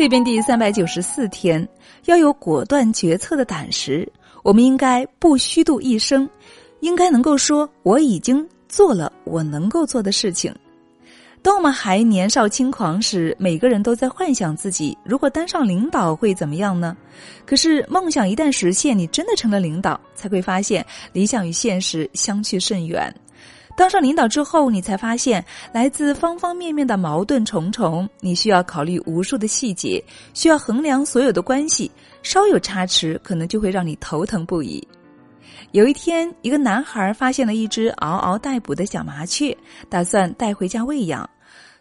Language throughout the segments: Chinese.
蜕变第三百九十四天，要有果断决策的胆识。我们应该不虚度一生，应该能够说我已经做了我能够做的事情。当我们还年少轻狂时，每个人都在幻想自己如果当上领导会怎么样呢？可是梦想一旦实现，你真的成了领导，才会发现理想与现实相去甚远。当上领导之后，你才发现来自方方面面的矛盾重重，你需要考虑无数的细节，需要衡量所有的关系，稍有差池，可能就会让你头疼不已。有一天，一个男孩发现了一只嗷嗷待哺的小麻雀，打算带回家喂养。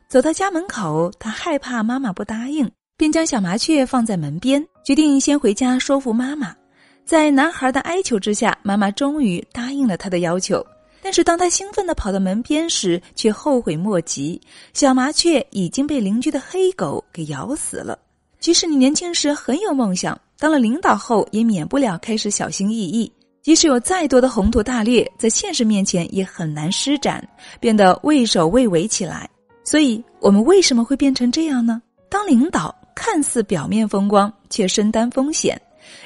走到家门口，他害怕妈妈不答应，便将小麻雀放在门边，决定先回家说服妈妈。在男孩的哀求之下，妈妈终于答应了他的要求。但是当他兴奋地跑到门边时，却后悔莫及，小麻雀已经被邻居的黑狗给咬死了。即使你年轻时很有梦想，当了领导后，也免不了开始小心翼翼。即使有再多的宏图大略，在现实面前也很难施展，变得畏首畏尾起来。所以，我们为什么会变成这样呢？当领导看似表面风光，却身担风险，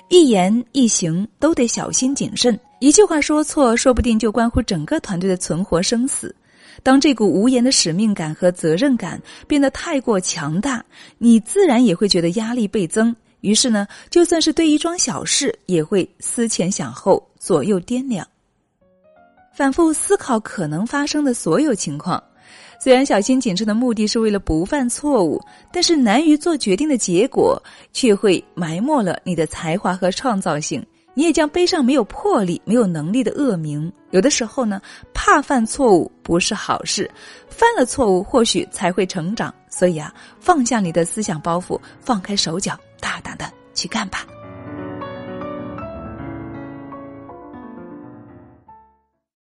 一言一行都得小心谨慎。一句话说错，说不定就关乎整个团队的存活生死。当这股无言的使命感和责任感变得太过强大，你自然也会觉得压力倍增。于是呢，就算是对一桩小事，也会思前想后，左右掂量，反复思考可能发生的所有情况。虽然小心谨慎的目的是为了不犯错误，但是难于做决定的结果，却会埋没了你的才华和创造性。你也将背上没有魄力、没有能力的恶名。有的时候呢，怕犯错误不是好事，犯了错误或许才会成长。所以啊，放下你的思想包袱，放开手脚。大胆的去干吧。